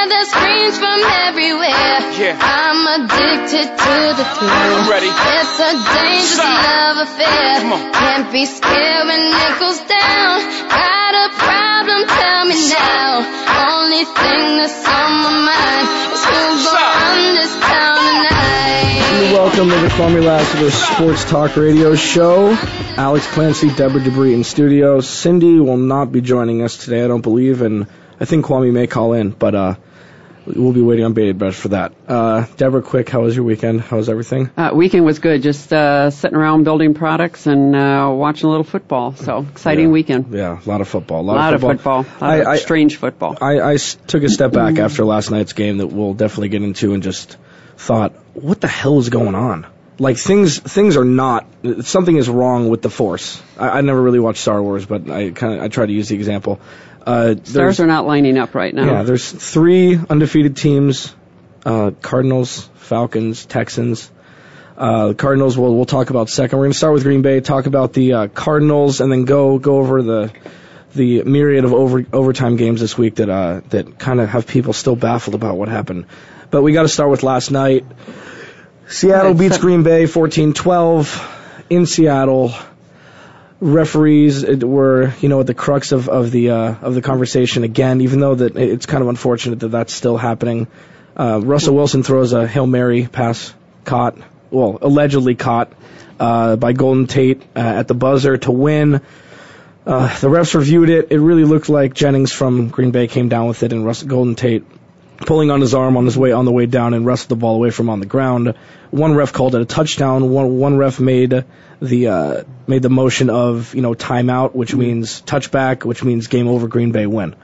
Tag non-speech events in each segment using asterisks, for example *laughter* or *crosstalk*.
Hear the screams from everywhere. Yeah. I'm addicted to the thrill. I'm ready. It's a dangerous Stop. love affair. Come on. Can't be scared when it goes down. Got a problem? Tell me now. Only thing that's on my mind is who's Stop. run this town tonight. Welcome to the Kwamie Lassiter Sports Talk Radio Show. Alex Clancy, Deborah Debris in studio. Cindy will not be joining us today, I don't believe, and I think Kwamie may call in, but uh, we'll be waiting on bated breath for that. Uh, Deborah, quick, how was your weekend? How was everything? Uh, weekend was good. Just uh, sitting around building products and uh, watching a little football. So exciting Yeah. weekend. Yeah, a lot of football. A A lot, lot of football. A lot of I- I- strange football. I took a step back after last night's game that we'll definitely get into and just thought, what the hell is going on? Like things, things are not. Something is wrong with the Force. I, I never really watched Star Wars, but I kind of I try to use the example. Uh, there's- Stars are not lining up right now. yeah, there's three undefeated teams: uh, Cardinals, Falcons, Texans. Uh, Cardinals, we'll we'll talk about second. We're going to start with Green Bay, talk about the uh, Cardinals, and then go go over the the myriad of over overtime games this week that uh, that kind of have people still baffled about what happened. But we got to start with last night. Seattle beats Green Bay 14-12 in Seattle. Referees were, you know, at the crux of, of the uh, of the conversation again. Even though that it's kind of unfortunate that that's still happening. Uh, Russell Wilson throws a hail mary pass caught, well, allegedly caught uh, by Golden Tate uh, at the buzzer to win. Uh, the refs reviewed it. It really looked like Jennings from Green Bay came down with it, and Russell Golden Tate pulling on his arm on his way on the way down and wrestled the ball away from on the ground. One ref called it a touchdown. One one ref made the uh, made the motion of you know timeout, which means touchback, which means game over. Green Bay win.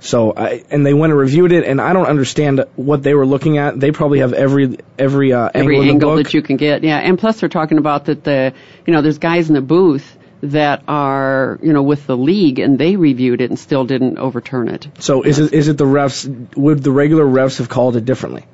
So I, and they went and reviewed it, and I don't understand what they were looking at. They probably have every every uh, Every angle in the angle book. that you can get. Yeah, and plus they're talking about that the you know there's guys in the booth that are you know with the league and they reviewed it and still didn't overturn it. so is it is it the refs? Would the regular refs have called it differently?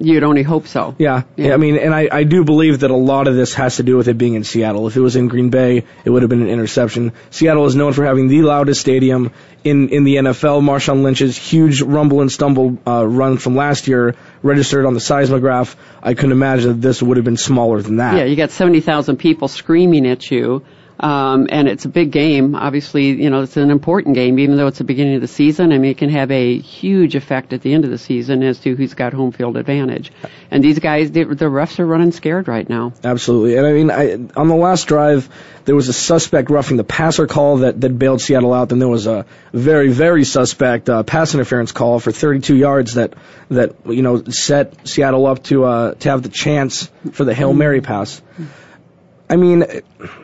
You'd only hope so. Yeah, Yeah. I mean, and I, I do believe that a lot of this has to do with it being in Seattle. If it was in Green Bay, it would have been an interception. Seattle is known for having the loudest stadium in, in the NFL. Marshawn Lynch's huge rumble and stumble uh, run from last year registered on the seismograph. I couldn't imagine that this would have been smaller than that. Yeah, you got 70,000 people screaming at you. Um, and it's a big game. Obviously, you know, it's an important game, even though it's the beginning of the season. I mean, it can have a huge effect at the end of the season as to who's got home field advantage. And these guys, they, the refs are running scared right now. Absolutely. And I mean, I, on the last drive, there was a suspect roughing the passer call that, that bailed Seattle out. Then there was a very, very suspect uh, pass interference call for 32 yards that, that you know, set Seattle up to, uh, to have the chance for the Hail Mary pass. I mean,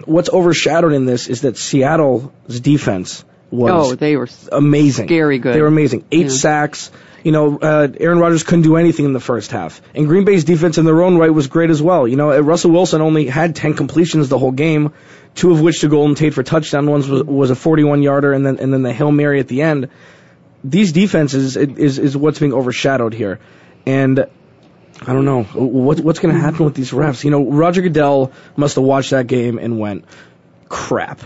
what's overshadowed in this is that Seattle's defense was Oh, they were amazing. Scary good. They were amazing. Eight Yeah. sacks. You know, uh, Aaron Rodgers couldn't do anything in the first half. And Green Bay's defense in their own right was great as well. You know, uh, Russell Wilson only had 10 completions the whole game, two of which to Golden Tate for touchdown. One was, was a 41 yarder and then, and then the Hail Mary at the end. These defenses is, is, is what's being overshadowed here. And I don't know what, what's going to happen with these refs. You know, Roger Goodell must have watched that game and went, crap.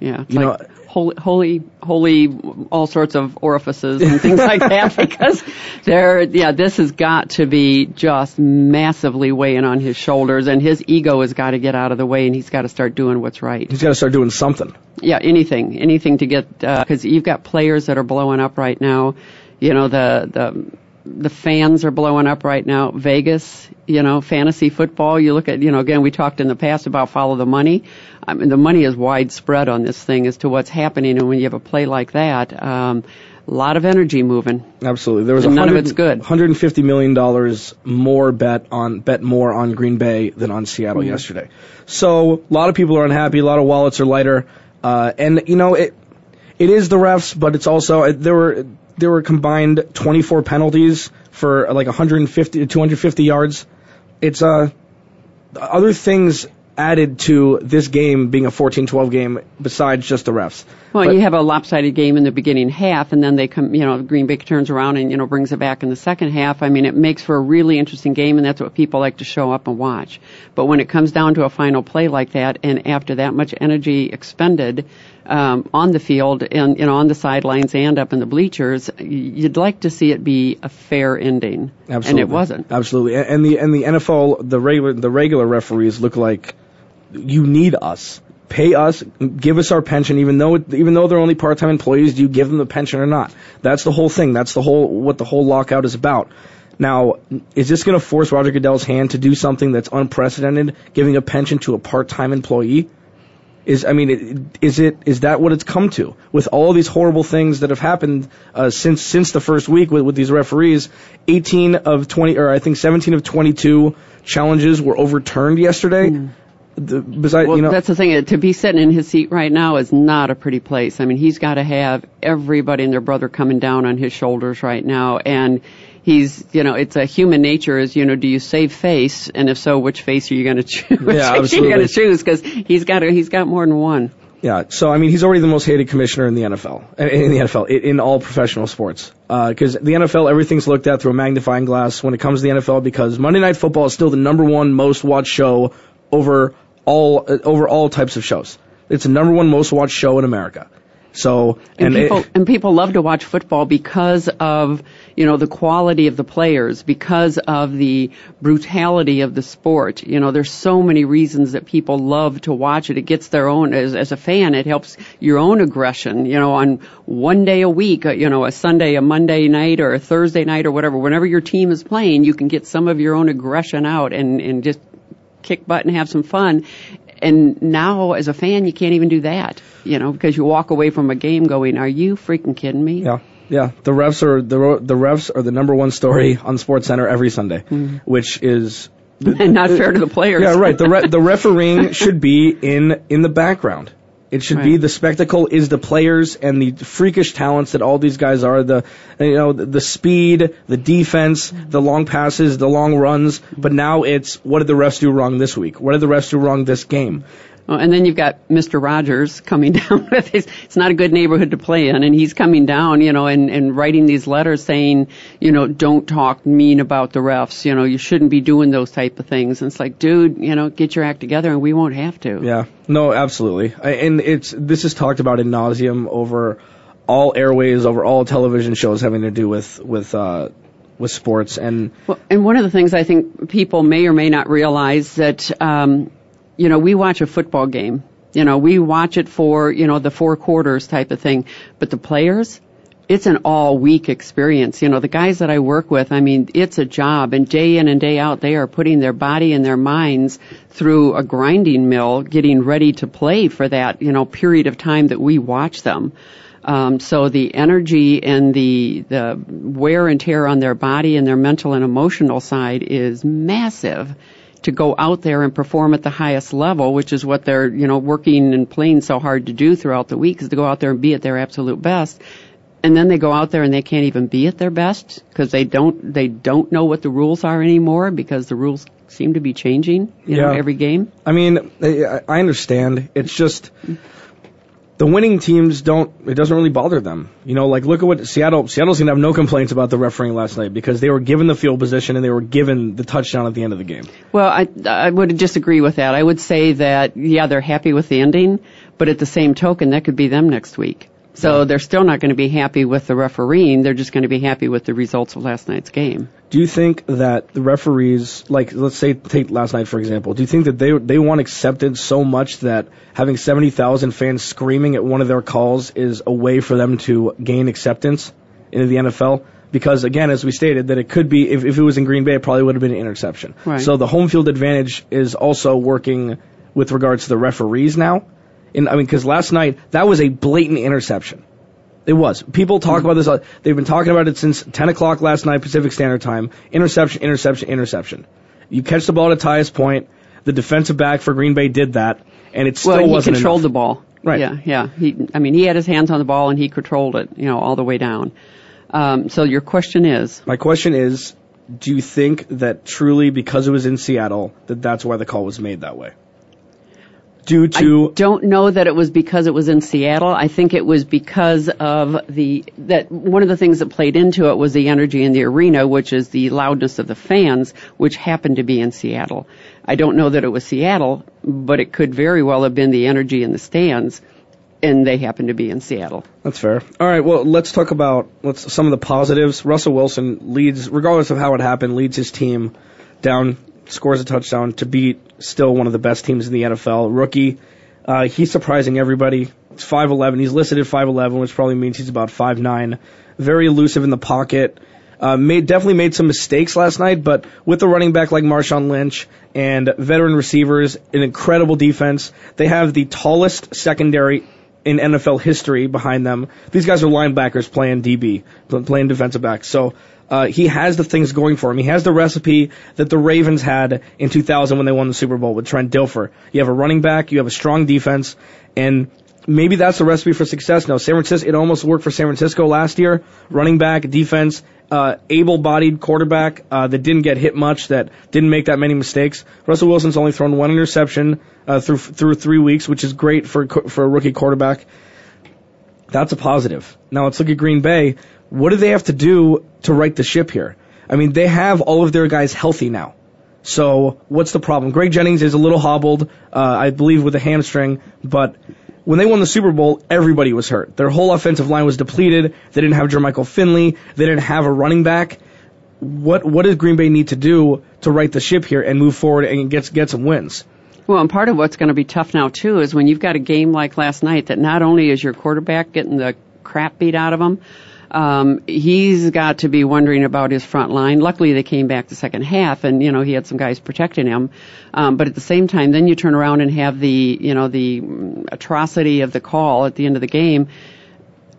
Yeah, You like holy, holy, holy, all sorts of orifices and things like *laughs* that because there, yeah, this has got to be just massively weighing on his shoulders and his ego has got to get out of the way and he's got to start doing what's right. He's got to start doing something. Yeah, anything, anything to get, uh, because you've got players that are blowing up right now. You know, the, the, the fans are blowing up right now. Vegas, you know, fantasy football. You look at, you know, again, we talked in the past about follow the money. I mean, the money is widespread on this thing as to what's happening, and when you have a play like that, um, a lot of energy moving. Absolutely. There was a none of it's good. 150 million dollars more bet on bet more on Green Bay than on Seattle Mm-hmm. yesterday. So a lot of people are unhappy. A lot of wallets are lighter. Uh, and you know it it is the refs, but it's also there were there were combined 24 penalties for like 150 to 250 yards. It's uh other things added to this game being a 14-12 game besides just the refs. Well, But- you have a lopsided game in the beginning half, and then they come, you know, Green Bay turns around and, you know, brings it back in the second half. I mean, it makes for a really interesting game, and that's what people like to show up and watch. But when it comes down to a final play like that, and after that much energy expended um, on the field and, you know, on the sidelines and up in the bleachers, you'd like to see it be a fair ending. Absolutely. And it wasn't. Absolutely. And and the and the NFL the regular the regular referees look like you need us. Pay us, give us our pension, even though even though they're only part-time employees. Do you give them the pension or not? That's the whole thing. That's the whole what the whole lockout is about. Now, is this going to force Roger Goodell's hand to do something that's unprecedented, giving a pension to a part-time employee? Is I mean, is it is that what it's come to with all these horrible things that have happened uh, since since the first week with, with these referees? 18 of 20, or I think 17 of 22 challenges were overturned yesterday. The, besides, Well, you know, that's the thing. To be sitting in his seat right now is not a pretty place. I mean, he's got to have everybody and their brother coming down on his shoulders right now, and he's, you know, it's a human nature. Is you know, do you save face, and if so, which face are you going to choose? *laughs* Yeah, Which face are you going to choose? Because he's got a, he's got more than one. Yeah, so I mean, he's already the most hated commissioner in the NFL, uh, in the NFL, in all professional sports. Because the NFL, everything's looked at through a magnifying glass when it comes to the NFL. Because Monday Night Football is still the number one most watched show over all uh, over all types of shows. It's the number one most watched show in America. So And, it- people and people love to watch football because of you know the quality of the players, because of the brutality of the sport. You know, there's so many reasons that people love to watch it. It gets their own as as a fan. It helps your own aggression. You know, on one day a week, uh, you know, a Sunday, a Monday night, or a Thursday night, or whatever. Whenever your team is playing, you can get some of your own aggression out and and just kick butt and have some fun. And now, as a fan, you can't even do that, you know, because you walk away from a game going, "Are you freaking kidding me?" Yeah, yeah. The refs are the the refs are the number one story on Sports Center every Sunday, mm-hmm. which is *laughs* and not fair to the players. Yeah, right. The re- the refereeing *laughs* should be in in the background. It should be the spectacle is the players and the freakish talents that all these guys are. The you know the, the speed, the defense, the long passes, the long runs. But now it's what did the refs do wrong this week? What did the refs do wrong this game? Oh, and then you've got Mr. Rogers coming *laughs* down with his, it's not a good neighborhood to play in, and he's coming down, you know, and, and writing these letters saying, you know, don't talk mean about the refs, you know, you shouldn't be doing those type of things. And it's like, dude, you know, get your act together and we won't have to. Yeah, no, absolutely. I, and it's this is talked about in nauseum over all airways, over all television shows having to do with with uh, with sports. And Well, and one of the things I think people may or may not realize that, um, you know, we watch a football game. You know, we watch it for, you know, the four quarters type of thing. But the players, it's an all week experience. You know, the guys that I work with, I mean, it's a job and day in and day out they are putting their body and their minds through a grinding mill getting ready to play for that, you know, period of time that we watch them. Um, so the energy and the the wear and tear on their body and their mental and emotional side is massive to go out there and perform at the highest level, which is what they're you know working and playing so hard to do throughout the week, is to go out there and be at their absolute best. And then they go out there and they can't even be at their best because they don't they don't know what the rules are anymore because the rules seem to be changing you know every game. I mean, I I understand. It's just the winning teams don't. It doesn't really bother them. You know, like look at what Seattle. Seattle's gonna have no complaints about the refereeing last night because they were given the field position and they were given the touchdown at the end of the game. Well, I, I would disagree with that. I would say that, yeah, they're happy with the ending, but at the same token, that could be them next week. So they're still not going to be happy with the refereeing. They're just going to be happy with the results of last night's game. Do you think that the referees, like let's say take last night for example, do you think that they they want acceptance so much that having seventy thousand fans screaming at one of their calls is a way for them to gain acceptance into the NFL? Because again, as we stated, that it could be if, if it was in Green Bay, it probably would have been an interception. Right. So the home field advantage is also working with regards to the referees now. And I mean, because last night that was a blatant interception. It was. People talk about this. uh, They've been talking about it since 10 o'clock last night Pacific Standard Time. Interception, interception, interception. You catch the ball at highest point. The defensive back for Green Bay did that, and it still well, he wasn't controlled enough. the ball. Right. Yeah, yeah. He, I mean, he had his hands on the ball and he controlled it, you know, all the way down. Um, so your question is, My question is, do you think that truly because it was in Seattle that that's why the call was made that way? Due to I don't know that it was because it was in Seattle. I think it was because of the that one of the things that played into it was the energy in the arena, which is the loudness of the fans, which happened to be in Seattle. I don't know that it was Seattle, but it could very well have been the energy in the stands, and they happened to be in Seattle. That's fair. All right, well, let's talk about let's some of the positives. Russell Wilson leads, regardless of how it happened, leads his team down, scores a touchdown to beat still one of the best teams in the NFL. Rookie, uh, he's surprising everybody. It's 5'11. He's listed at 5'11, which probably means he's about 5'9. Very elusive in the pocket. Uh, made definitely made some mistakes last night, but with a running back like Marshawn Lynch and veteran receivers, an incredible defense, they have the tallest secondary in NFL history behind them. These guys are linebackers playing DB, playing defensive back. So uh, he has the things going for him. He has the recipe that the Ravens had in 2000 when they won the Super Bowl with Trent Dilfer. You have a running back, you have a strong defense, and maybe that's the recipe for success. No, San Francisco, it almost worked for San Francisco last year. Running back, defense, uh, able-bodied quarterback uh, that didn't get hit much, that didn't make that many mistakes. Russell Wilson's only thrown one interception uh, through through three weeks, which is great for for a rookie quarterback. That's a positive. Now let's look at Green Bay. What do they have to do to right the ship here? I mean, they have all of their guys healthy now. So what's the problem? Greg Jennings is a little hobbled, uh, I believe, with a hamstring, but when they won the Super Bowl, everybody was hurt. Their whole offensive line was depleted. They didn't have Jermichael Finley. They didn't have a running back. What what does Green Bay need to do to right the ship here and move forward and get get some wins? Well, and part of what's going to be tough now too is when you've got a game like last night that not only is your quarterback getting the crap beat out of him, um, he's got to be wondering about his front line. Luckily, they came back the second half, and you know he had some guys protecting him. Um, but at the same time, then you turn around and have the you know the atrocity of the call at the end of the game.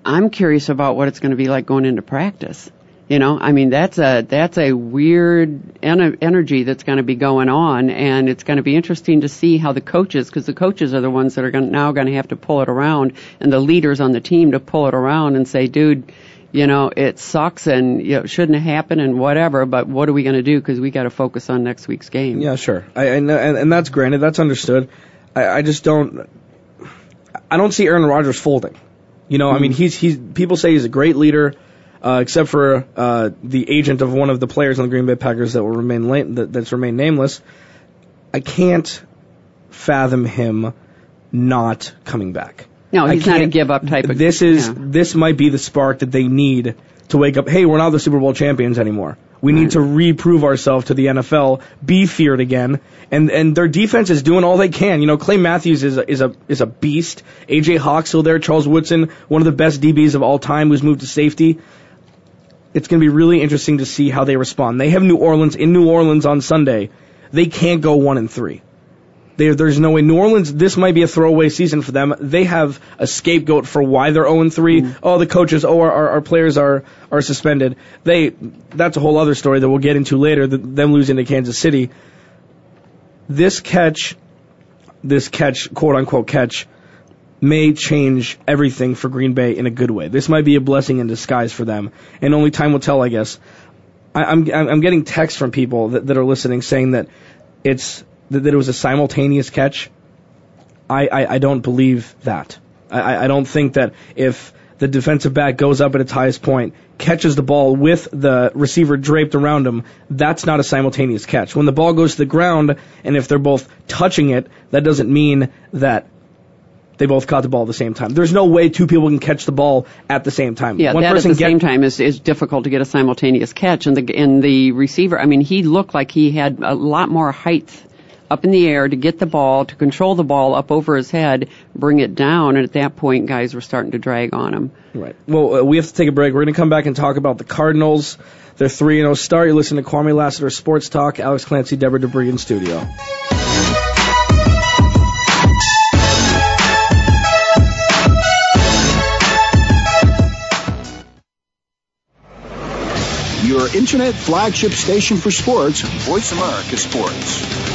I'm curious about what it's going to be like going into practice. You know, I mean that's a that's a weird en- energy that's going to be going on, and it's going to be interesting to see how the coaches, because the coaches are the ones that are gonna, now going to have to pull it around, and the leaders on the team to pull it around and say, dude, you know, it sucks and you know, it shouldn't have happened and whatever, but what are we going to do? Because we got to focus on next week's game. Yeah, sure. I, I know, and, and that's granted. That's understood. I, I just don't. I don't see Aaron Rodgers folding. You know, I mean, he's he's. People say he's a great leader, uh, except for uh, the agent of one of the players on the Green Bay Packers that will remain la- that, that's remained nameless. I can't fathom him not coming back. No, he's not a give up type of This is yeah. this might be the spark that they need to wake up, hey, we're not the Super Bowl champions anymore. We right. need to reprove ourselves to the NFL, be feared again. And and their defense is doing all they can. You know, Clay Matthews is a, is a is a beast. AJ Hawksell there, Charles Woodson, one of the best DBs of all time who's moved to safety. It's going to be really interesting to see how they respond. They have New Orleans in New Orleans on Sunday. They can't go 1 and 3. They, there's no way. New Orleans, this might be a throwaway season for them. They have a scapegoat for why they're 0 3. Mm. Oh, the coaches, oh, our, our, our, players are, are suspended. They, that's a whole other story that we'll get into later, the, them losing to Kansas City. This catch, this catch, quote unquote catch, may change everything for Green Bay in a good way. This might be a blessing in disguise for them, and only time will tell, I guess. I, am I'm, I'm getting texts from people that, that are listening saying that it's that, that it was a simultaneous catch. I, I, I don't believe that. I, I- don't think that if the defensive back goes up at its highest point, catches the ball with the receiver draped around him, that's not a simultaneous catch. When the ball goes to the ground, and if they're both touching it, that doesn't mean that they both caught the ball at the same time. There's no way two people can catch the ball at the same time. Yeah, One that at person the get- same time is, is difficult to get a simultaneous catch. And the and the receiver, I mean, he looked like he had a lot more height up in the air to get the ball, to control the ball up over his head, bring it down. And at that point, guys were starting to drag on him. Right. Well, uh, we have to take a break. We're going to come back and talk about the Cardinals. They're 3 0 start. You're listening to Kwamie Lassiter Sports Talk. Alex Clancy, Deborah Debris in studio. Your internet flagship station for sports, Voice America Sports.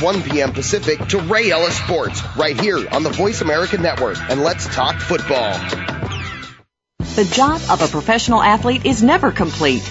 1 p.m. Pacific to Ray Ellis Sports right here on the Voice America Network and let's talk football. The job of a professional athlete is never complete.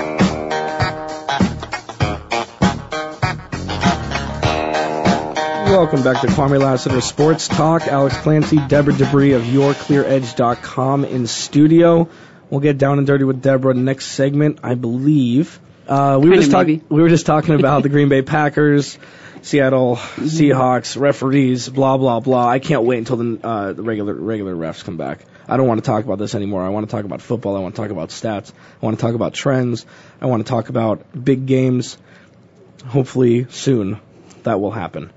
Welcome back to Kwamie Lassiter Sports Talk. Alex Clancy, Deborah Debris of YourClearEdge.com in studio. We'll get down and dirty with Deborah next segment, I believe. Uh, we were just talking. maybe. We were just talking about the *laughs* Green Bay Packers, Seattle Seahawks, referees, blah blah blah. I can't wait until the, uh, the regular regular refs come back. I don't want to talk about this anymore. I want to talk about football. I want to talk about stats. I want to talk about trends. I want to talk about big games. Hopefully soon that will happen.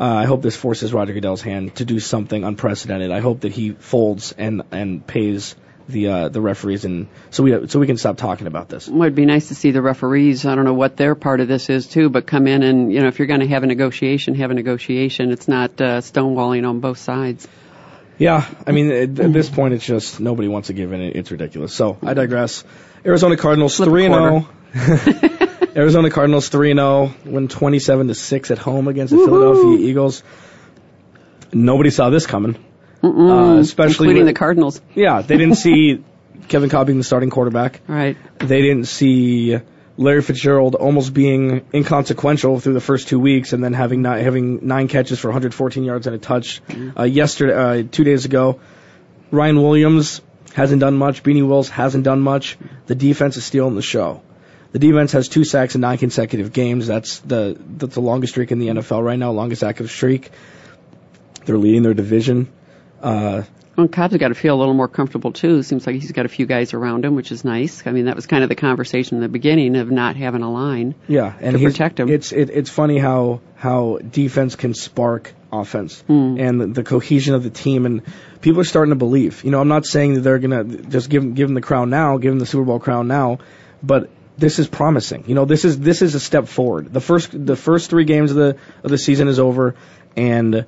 Uh, I hope this forces Roger Goodell's hand to do something unprecedented. I hope that he folds and and pays the uh, the referees and so we so we can stop talking about this. Well, it'd be nice to see the referees. I don't know what their part of this is too, but come in and you know if you're going to have a negotiation, have a negotiation. It's not uh, stonewalling on both sides. Yeah, I mean at, at this point it's just nobody wants to give in. It's ridiculous. So I digress. Arizona Cardinals three and zero. *laughs* *laughs* Arizona Cardinals three and zero, win twenty seven to six at home against the Philadelphia Eagles. Nobody saw this coming, uh, especially including with- the Cardinals. *laughs* Yeah, they didn't *laughs* see Kevin Kolb being the starting quarterback. Right. They didn't see Larry Fitzgerald almost being inconsequential through the first two weeks, and then having not having nine catches for 114 yards and a touch. Uh, yesterday, uh, two days ago, Ryan Williams hasn't done much. Beanie Wells hasn't done much. The defense is stealing the show. The defense has two sacks in nine consecutive games. That's the that's the longest streak in the NFL right now, longest active streak. They're leading their division. Uh, Well, Kolb's got to feel a little more comfortable too. Seems like he's got a few guys around him, which is nice. I mean, that was kind of the conversation in the beginning of not having a line. Yeah, and to protect him. It's it, it's funny how how defense can spark offense and the, the cohesion of the team, and people are starting to believe. You know, I'm not saying that they're gonna just give give them the crown now, give them the Super Bowl crown now, but this is promising. You know, this is this is a step forward. The first the first three games of the of the season is over, and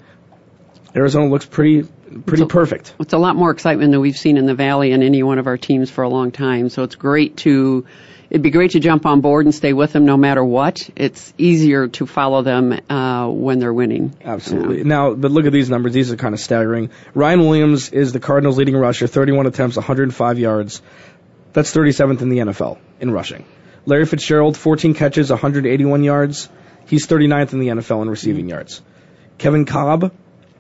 Arizona looks pretty pretty It's a- perfect. It's a lot more excitement than we've seen in the Valley in any one of our teams for a long time. So it's great to, it'd be great to jump on board and stay with them no matter what. It's easier to follow them uh, when they're winning. Absolutely. Now, but look at these numbers. These are kind of staggering. Ryan Williams is the Cardinals' leading rusher, 31 attempts, 105 yards. That's 37th in the NFL in rushing. Larry Fitzgerald, 14 catches, 181 yards. He's 39th in the NFL in receiving yards. Kevin Kolb,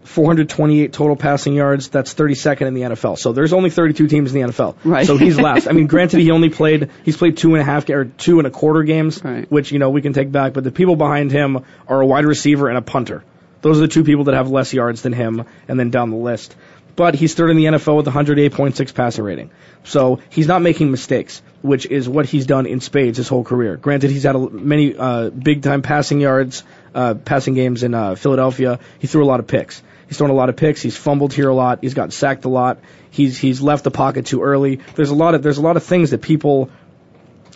428 total passing yards. That's 32nd in the NFL. So there's only 32 teams in the NFL. Right. So he's last. I mean, granted, he only played, he's played two and a half, or two and a quarter games, Right. which, you know, we can take back, but the people behind him are a wide receiver and a punter. Those are the two people that have less yards than him, and then down the list. But he's third in the NFL with 108.6 passer rating. So he's not making mistakes, which is what he's done in spades his whole career. Granted, he's had a, many uh, big time passing yards, uh, passing games in uh, Philadelphia. He threw a lot of picks. He's thrown a lot of picks. He's fumbled here a lot. He's gotten sacked a lot. He's he's left the pocket too early. There's a lot of there's a lot of things that people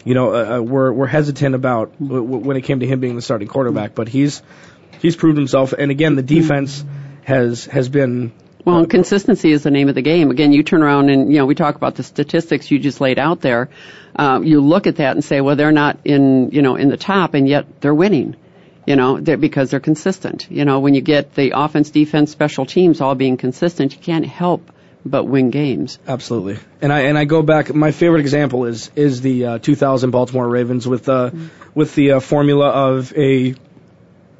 you know, uh, uh, were were hesitant about w- w- when it came to him being the starting quarterback. But he's he's proved himself, and again, the defense has has been Well, and consistency is the name of the game. Again, you turn around and, you know, we talk about the statistics you just laid out there. Um, you look at that and say, well, they're not in, you know, in the top and yet they're winning. You know, they're, because they're consistent. You know, when you get the offense, defense, special teams all being consistent, you can't help but win games. Absolutely. And I and I go back. My favorite example is is the uh, 2000 Baltimore Ravens with uh, mm-hmm. with the uh, formula of a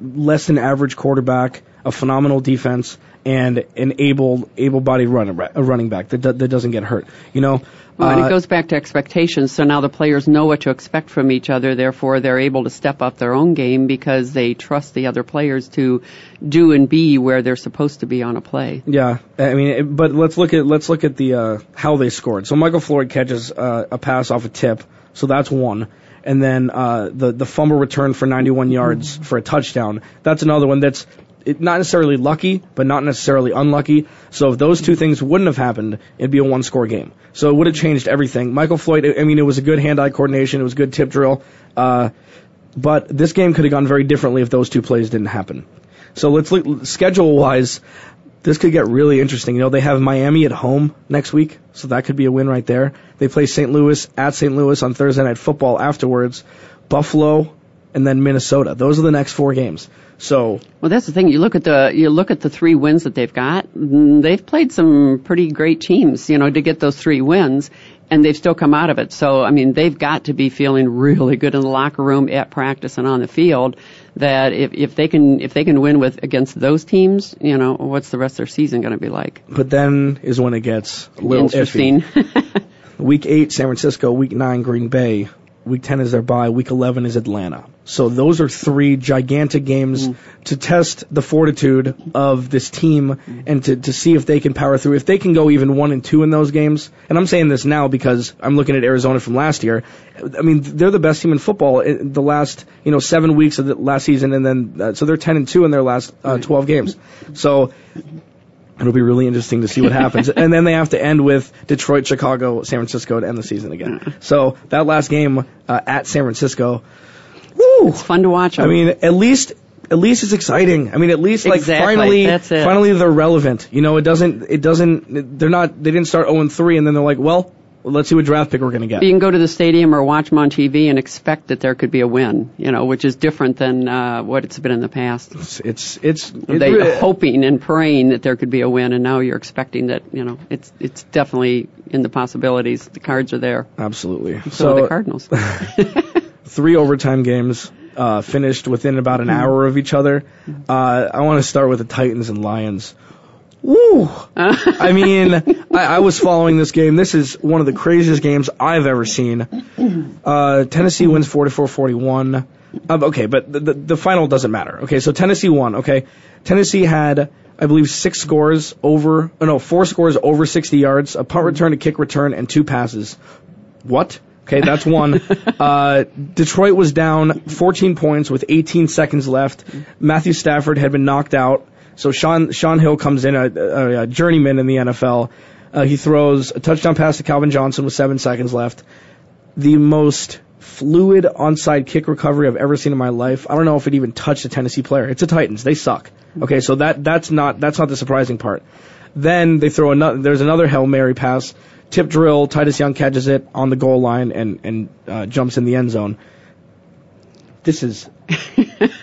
less than average quarterback, a phenomenal defense, and an able able-bodied running running back that that doesn't get hurt. You know. Well, and it uh, goes back to expectations. So now the players know what to expect from each other. Therefore, they're able to step up their own game because they trust the other players to do and be where they're supposed to be on a play. Yeah, I mean, but let's look at let's look at the uh, how they scored. So Michael Floyd catches uh, a pass off a tip, so that's one and then uh, the the fumble return for 91 yards for a touchdown. That's another one that's it, not necessarily lucky, but not necessarily unlucky. So if those two things wouldn't have happened, it'd be a one score game. So it would have changed everything. Michael Floyd, I mean, it was a good hand eye coordination, it was good tip drill, uh, but this game could have gone very differently if those two plays didn't happen. So let's look schedule wise. This could get really interesting. You know, they have Miami at home next week, so that could be a win right there. They play St. Louis at St. Louis on Thursday Night Football afterwards. Buffalo and then Minnesota. Those are the next four games. So well, that's the thing. You look at the you look at the three wins that they've got. Mm, they've played some pretty great teams, you know, to get those three wins, and they've still come out of it. So I mean, they've got to be feeling really good in the locker room, at practice, and on the field. That if if they can if they can win with against those teams, you know, what's the rest of their season going to be like? But then is when it gets a little interesting. *laughs* week eight, San Francisco. Week nine, Green Bay. Week 10 is their bye. Week 11 is Atlanta. So those are three gigantic games mm. to test the fortitude of this team and to, to see if they can power through. If they can go even one and two in those games, and I'm saying this now because I'm looking at Arizona from last year. I mean, they're the best team in football in the last, you know, seven weeks of the last season, and then uh, so they're 10 and two in their last uh, 12 games. So It'll be really interesting to see what happens. *laughs* and then they have to end with Detroit, Chicago, San Francisco to end the season again. So that last game uh, at San Francisco, woo! It's fun to watch. Them. I mean, at least at least it's exciting. I mean, at least like exactly. finally, finally they're relevant. You know, it doesn't, it doesn't, they're not, they didn't start 0 3 and then they're like, well, let's see what draft pick we're going to get. You can go to the stadium or watch them on TV and expect that there could be a win, you know, which is different than uh, what it's been in the past. It's it's, it's they really, hoping and praying that there could be a win, and now you're expecting that, you know, it's it's definitely in the possibilities. The cards are there. Absolutely. So, so the Cardinals. *laughs* *laughs* three overtime games. Uh, finished within about an hour of each other. Uh, I want to start with the Titans and Lions. Woo! I mean, I, I, was following this game. This is one of the craziest games I've ever seen. Uh, Tennessee wins 44-41. Um, okay, but the, the, the final doesn't matter. Okay, so Tennessee won. Okay, Tennessee had, I believe, six scores over. Oh no, four scores over 60 yards, a punt return, a kick return, and two passes. What? Okay, that's one. *laughs* uh, Detroit was down 14 points with 18 seconds left. Matthew Stafford had been knocked out. So Sean Shaun Hill comes in, a, a, a journeyman in the NFL. Uh, he throws a touchdown pass to Calvin Johnson with seven seconds left. The most fluid onside kick recovery I've ever seen in my life. I don't know if it even touched a Tennessee player. It's the Titans. They suck. Okay, so that that's not that's not the surprising part. Then they throw another. There's another hail mary pass, tip drill. Titus Young catches it on the goal line and and uh, jumps in the end zone. This is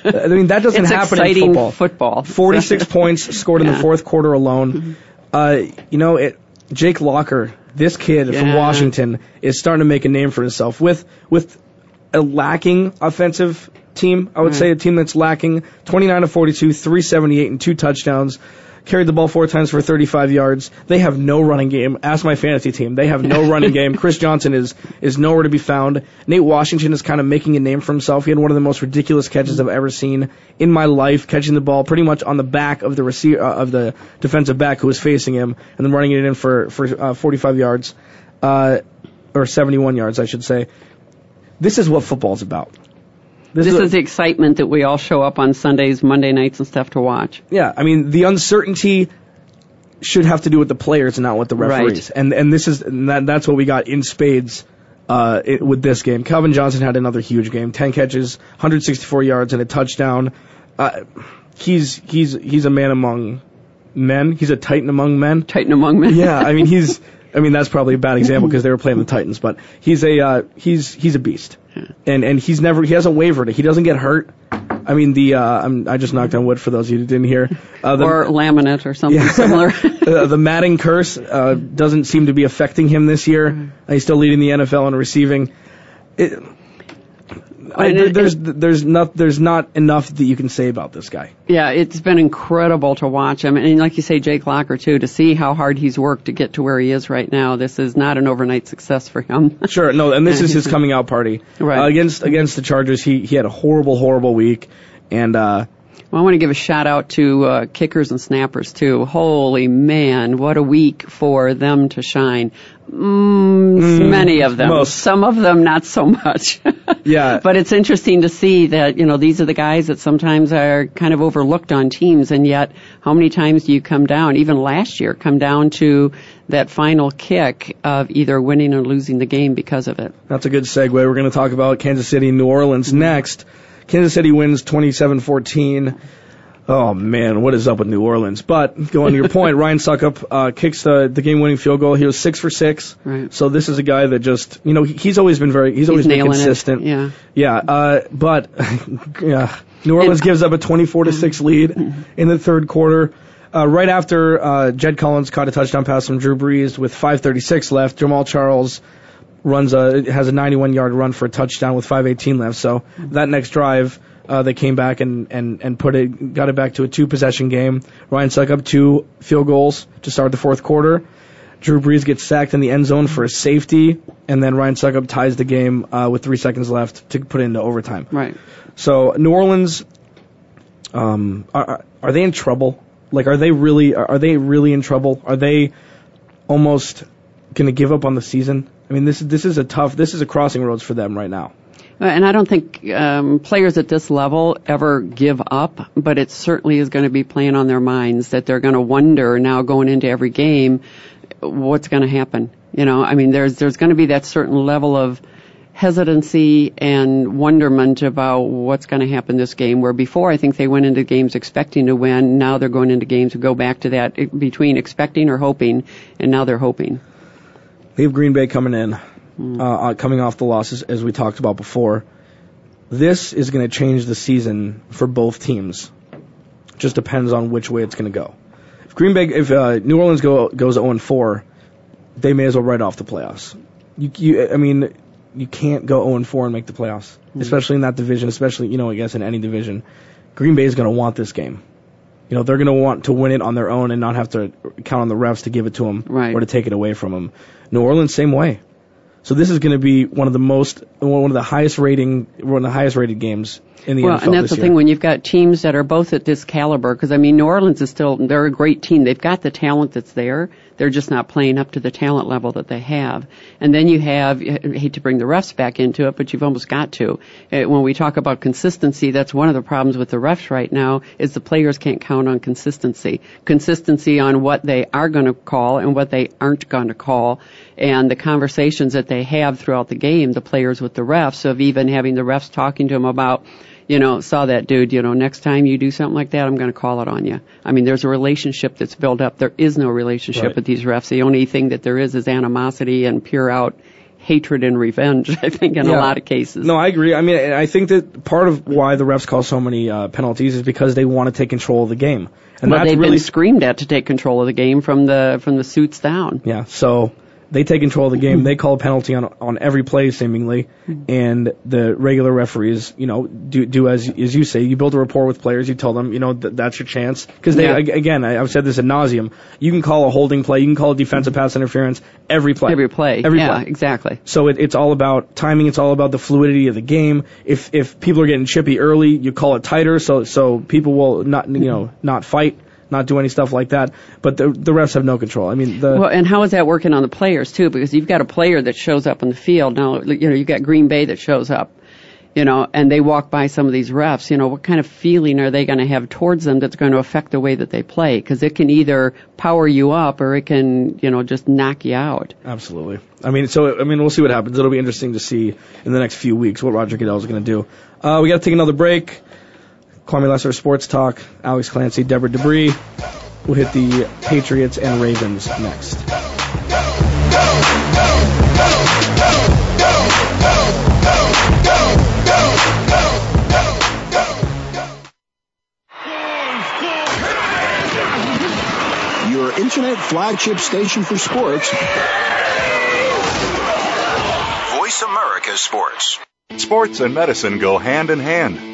I mean, that doesn't it's happen in football. football. 46 *laughs* points scored in the fourth quarter alone. Mm-hmm. Uh, you know, it, Jake Locker, this kid yeah. from Washington, is starting to make a name for himself with with a lacking offensive team. I would right. say a team that's lacking 29 to 42, 378, and two touchdowns carried the ball four times for 35 yards. They have no running game. Ask my fantasy team. They have no running *laughs* game. Chris Johnson is is nowhere to be found. Nate Washington is kind of making a name for himself. He had one of the most ridiculous catches I've ever seen in my life, catching the ball pretty much on the back of the receiver uh, of the defensive back who was facing him, and then running it in for for uh, 45 yards, uh, or 71 yards, I should say. This is what football's about. This, this is, is, the excitement that we all show up on Sundays, Monday nights, and stuff to watch. Yeah, I mean the uncertainty should have to do with the players not with the referees. Right. And and this is and that, that's what we got in spades uh, it, with this game. Calvin Johnson had another huge game: ten catches, 164 yards, and a touchdown. Uh, he's he's he's a man among men. He's a titan among men. Titan among men. yeah, I mean he's. *laughs* I mean that's probably a bad example because they were playing the Titans, but he's a uh, he's he's a beast, and and he's never he hasn't wavered. He doesn't get hurt. I mean the uh, I'm, I just knocked on wood for those of you who didn't hear. Uh, the, or laminate or something Yeah. similar. *laughs* uh, the Madden curse uh, doesn't seem to be affecting him this year. He's still leading the NFL in receiving. It, I, there's there's not there's not enough that you can say about this guy. Yeah, it's been incredible to watch him. And like you say, Jake Locker, too, to see how hard he's worked to get to where he is right now. This is not an overnight success for him. *laughs* Sure, no, and this is his coming out party. Right. Uh, against against the Chargers, he he had a horrible horrible week, and uh, Well, I want to give a shout out to uh, kickers and snappers too. Holy man, what a week for them to shine. Mm, Mm, many of them. most. Some of them not so much. *laughs* yeah, but it's interesting to see that, you know, these are the guys that sometimes are kind of overlooked on teams and yet how many times do you come down, even last year, come down to that final kick of either winning or losing the game because of it. That's a good segue. We're going to talk about Kansas City and New Orleans next. Kansas City wins 27-14. Oh man, what is up with New Orleans? But going to your point, *laughs* Ryan Succop uh, kicks the, the game-winning field goal. He was six for six. Right. So this is a guy that just, you know, he, he's always been very, he's always been nailing it. consistent. Yeah. Yeah. Uh, but *laughs* yeah, New Orleans gives up a 24 to six lead in the third quarter. Uh, right after uh, Jed Collins caught a touchdown pass from Drew Brees with 5:36 left, Jamaal Charles runs a has a 91 yard run for a touchdown with 5:18 left. So that next drive, uh, they came back and and and put it got it back to a two possession game. Ryan Succop two field goals to start the fourth quarter. Drew Brees gets sacked in the end zone for a safety, and then Ryan Succop ties the game uh, with three seconds left to put it into overtime. Right. So New Orleans, um, are are they in trouble? Like, are they really are they really in trouble? Are they almost going to give up on the season? I mean, this is this is a tough this is a crossing roads for them right now. And I don't think um, players at this level ever give up, but it certainly is going to be playing on their minds that they're going to wonder now going into every game what's going to happen. You know, I mean, there's there's going to be that certain level of hesitancy and wonderment about what's going to happen this game. Where before I think they went into games expecting to win, now they're going into games to go back to that between expecting or hoping, and now they're hoping. Leave Green Bay coming in, uh, uh, coming off the losses as we talked about before. This is going to change the season for both teams. Just depends on which way it's going to go. If Green Bay, if uh, New Orleans go, goes 0 4, they may as well write off the playoffs. You, you, I mean, you can't go 0 4 and make the playoffs, especially in that division. Especially, you know, I guess in any division. Green Bay is going to want this game. You know, they're going to want to win it on their own and not have to count on the refs to give it to them Right. or to take it away from them. New Orleans, same way. So this is going to be one of the most, one of the highest rating, one of the highest rated games in the well, NFL Well, and that's the year. thing when you've got teams that are both at this caliber. Because I mean, New Orleans is still they're a great team. They've got the talent that's there. They're just not playing up to the talent level that they have. And then you have I hate to bring the refs back into it, but you've almost got to. Uh, When we talk about consistency, that's one of the problems with the refs right now is the players can't count on consistency. Consistency on what they are going to call and what they aren't going to call, and the conversations that they have throughout the game, the players with the refs, of even having the refs talking to them about you know, saw that dude, you know, next time you do something like that, I'm going to call it on you. I mean, there's a relationship that's built up. There is no relationship Right. with these refs. The only thing that there is is animosity and pure out hatred and revenge, *laughs* I think, in a lot of cases. No, I agree. I mean, I think that part of why the refs call so many uh, penalties is because they want to take control of the game, and well, that's they've really been screamed at to take control of the game from the from the suits down. Yeah, so they take control of the game. They call a penalty on on every play seemingly, and the regular referees, you know, do do as as you say. You build a rapport with players. You tell them, you know, that that's your chance. Because they Yeah. ag- again, I, I've said this ad nauseum. You can call a holding play. You can call a defensive pass interference every play. Every play. Every yeah, play. exactly. So it, it's all about timing. It's all about the fluidity of the game. If if people are getting chippy early, you call it tighter, so so people will not you know not fight, not do any stuff like that. But the the refs have no control. I mean the Well, and how is that working on the players too? Because you've got a player that shows up on the field now. You know, you've got Green Bay that shows up, you know, and they walk by some of these refs. You know, what kind of feeling are they going to have towards them that's going to affect the way that they play? Because it can either power you up or it can, you know, just knock you out. Absolutely. I mean, so I mean, we'll see what happens. It'll be interesting to see in the next few weeks what Roger Goodell is going to do. Uh, we got to take another break. Kwamie Lassiter Sports Talk. Alex Clancy, Deborah Debris. We'll hit the Patriots and Ravens next. Your internet flagship station for sports. Voice America Sports. Sports and medicine go hand in hand.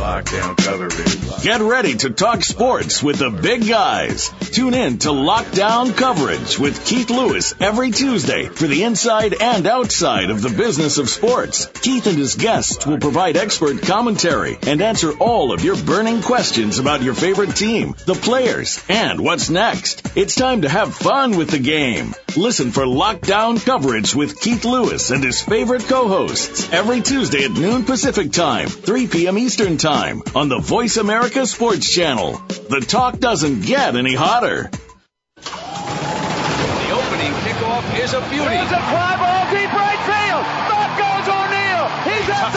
Lockdown coverage. Get ready to talk sports with the big guys. Tune in to Lockdown Coverage with Keith Lewis every Tuesday for the inside and outside of the business of sports. Keith and his guests will provide expert commentary and answer all of your burning questions about your favorite team, the players, and what's next. It's time to have fun with the game. Listen for Lockdown Coverage with Keith Lewis and his favorite co-hosts every Tuesday at noon Pacific Time, 3 p.m. Eastern Time on the Voice America Sports Channel. The talk doesn't get any hotter. The opening kickoff is a beauty. Here's a fly ball oh,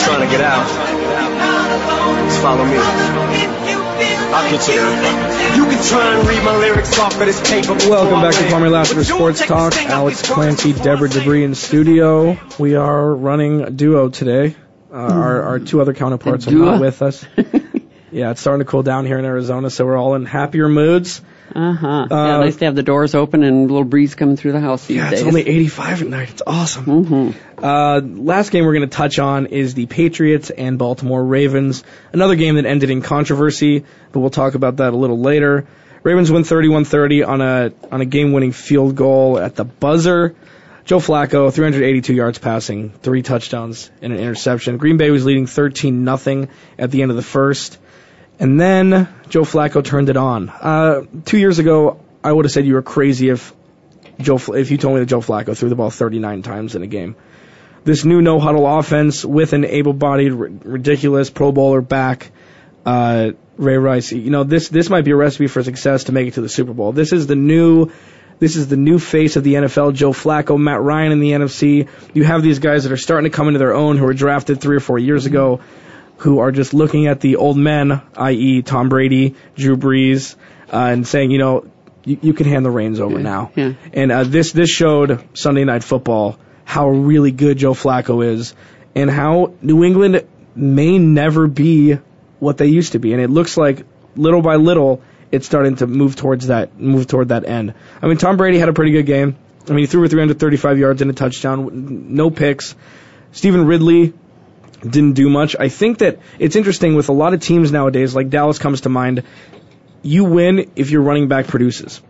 If trying to get out, just follow me. I'll get you there. You can try and read my lyrics off of this paper. Welcome back to Kwamie Lassiter Sports Talk. Alex Clancy, Deborah Debris in studio. We are running a duo today. Uh, our, our two other counterparts are not with us. *laughs* yeah, it's starting to cool down here in Arizona, so we're all in happier moods. Uh-huh. yeah, nice to have the doors open and a little breeze coming through the house these Yeah, days. it's only 85 at night. It's awesome. Mm-hmm. Uh, last game we're going to touch on is the Patriots and Baltimore Ravens. Another game that ended in controversy, but we'll talk about that a little later. Ravens win 31-30 on a on a game-winning field goal at the buzzer. Joe Flacco, 382 yards passing, three touchdowns and an interception. Green Bay was leading 13 nothing at the end of the first. And then Joe Flacco turned it on. Uh, two years ago, I would have said you were crazy if Joe if you told me that Joe Flacco threw the ball 39 times in a game. This new no huddle offense with an able-bodied, r- ridiculous Pro Bowler back, uh, Ray Rice. You know this this might be a recipe for success to make it to the Super Bowl. This is the new. This is the new face of the NFL, Joe Flacco, Matt Ryan in the NFC. You have these guys that are starting to come into their own who were drafted three or four years ago who are just looking at the old men, i.e., Tom Brady, Drew Brees, uh, and saying, you know, you, you can hand the reins over now. Yeah. And uh, this this showed Sunday Night Football how really good Joe Flacco is, and how New England may never be what they used to be. And it looks like little by little it's starting to move towards that move toward that end. I mean, Tom Brady had a pretty good game. I mean, he threw for 335 yards and a touchdown, no picks. Stevan Ridley didn't do much. I think that it's interesting with a lot of teams nowadays, like Dallas comes to mind. You win if your running back produces.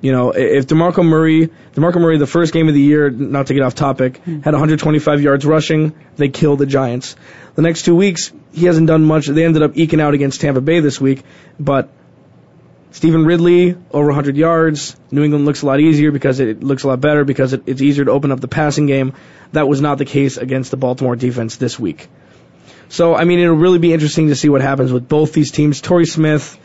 You know, if DeMarco Murray, DeMarco Murray, the first game of the year, not to get off topic, hmm. had 125 yards rushing, they killed the Giants. The next two weeks, he hasn't done much. They ended up eking out against Tampa Bay this week, but Stevan Ridley, over 100 yards. New England looks a lot easier because it looks a lot better because it, it's easier to open up the passing game. That was not the case against the Baltimore defense this week. So, I mean, it'll really be interesting to see what happens with both these teams. Torrey Smith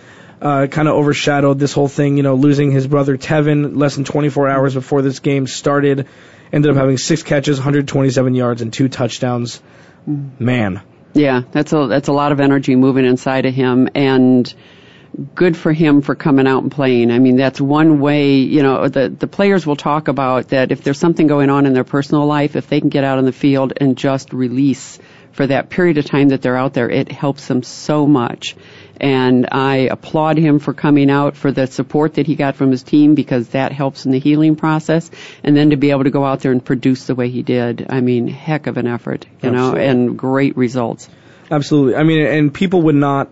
uh, kind of overshadowed this whole thing, you know, losing his brother Tevin less than 24 hours before this game started. Ended up having six catches, 127 yards, and two touchdowns. Man. Yeah, that's a that's a lot of energy moving inside of him, and good for him for coming out and playing. I mean, that's one way. You know, the the players will talk about that if there's something going on in their personal life, if they can get out on the field and just release for that period of time that they're out there, it helps them so much. And I applaud him for coming out for the support that he got from his team because that helps in the healing process. And then to be able to go out there and produce the way he did, I mean, heck of an effort, you know, and great results. Absolutely. I mean, and people would not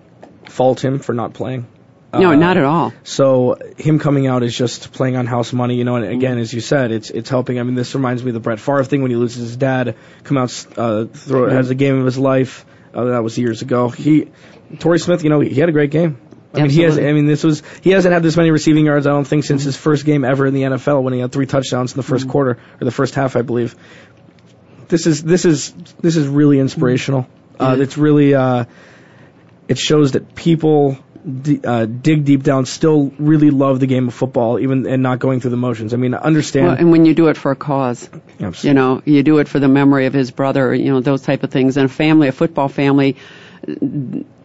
fault him for not playing. No, Uh, not at all. So him coming out is just playing on house money, you know. And again, as you said, it's it's helping. I mean, this reminds me of the Brett Favre thing when he loses his dad, come out, uh, throw has a game of his life. Uh, that was years ago. He, Torrey Smith, you know, he had a great game. I mean, he has. I mean, this was he hasn't had this many receiving yards. I don't think since his first game ever in the NFL when he had three touchdowns in the 1st quarter or the first half, I believe. This is this is this is really inspirational. Uh, it's really uh, it shows that people d- uh, dig deep down, still really love the game of football, even and not going through the motions. I mean, understand. Well, and when you do it for a cause, Absolutely. you know, you do it for the memory of his brother, you know, those type of things. And a family, a football family,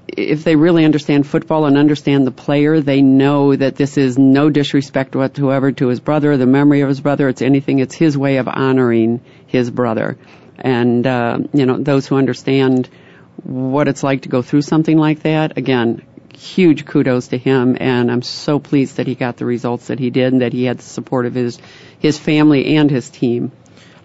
if they really understand football and understand the player, they know that this is no disrespect whatsoever to his brother, the memory of his brother. It's anything. It's his way of honoring his brother. And, uh, you know, those who understand what it's like to go through something like that, again, huge kudos to him. And I'm so pleased that he got the results that he did and that he had the support of his, his family and his team.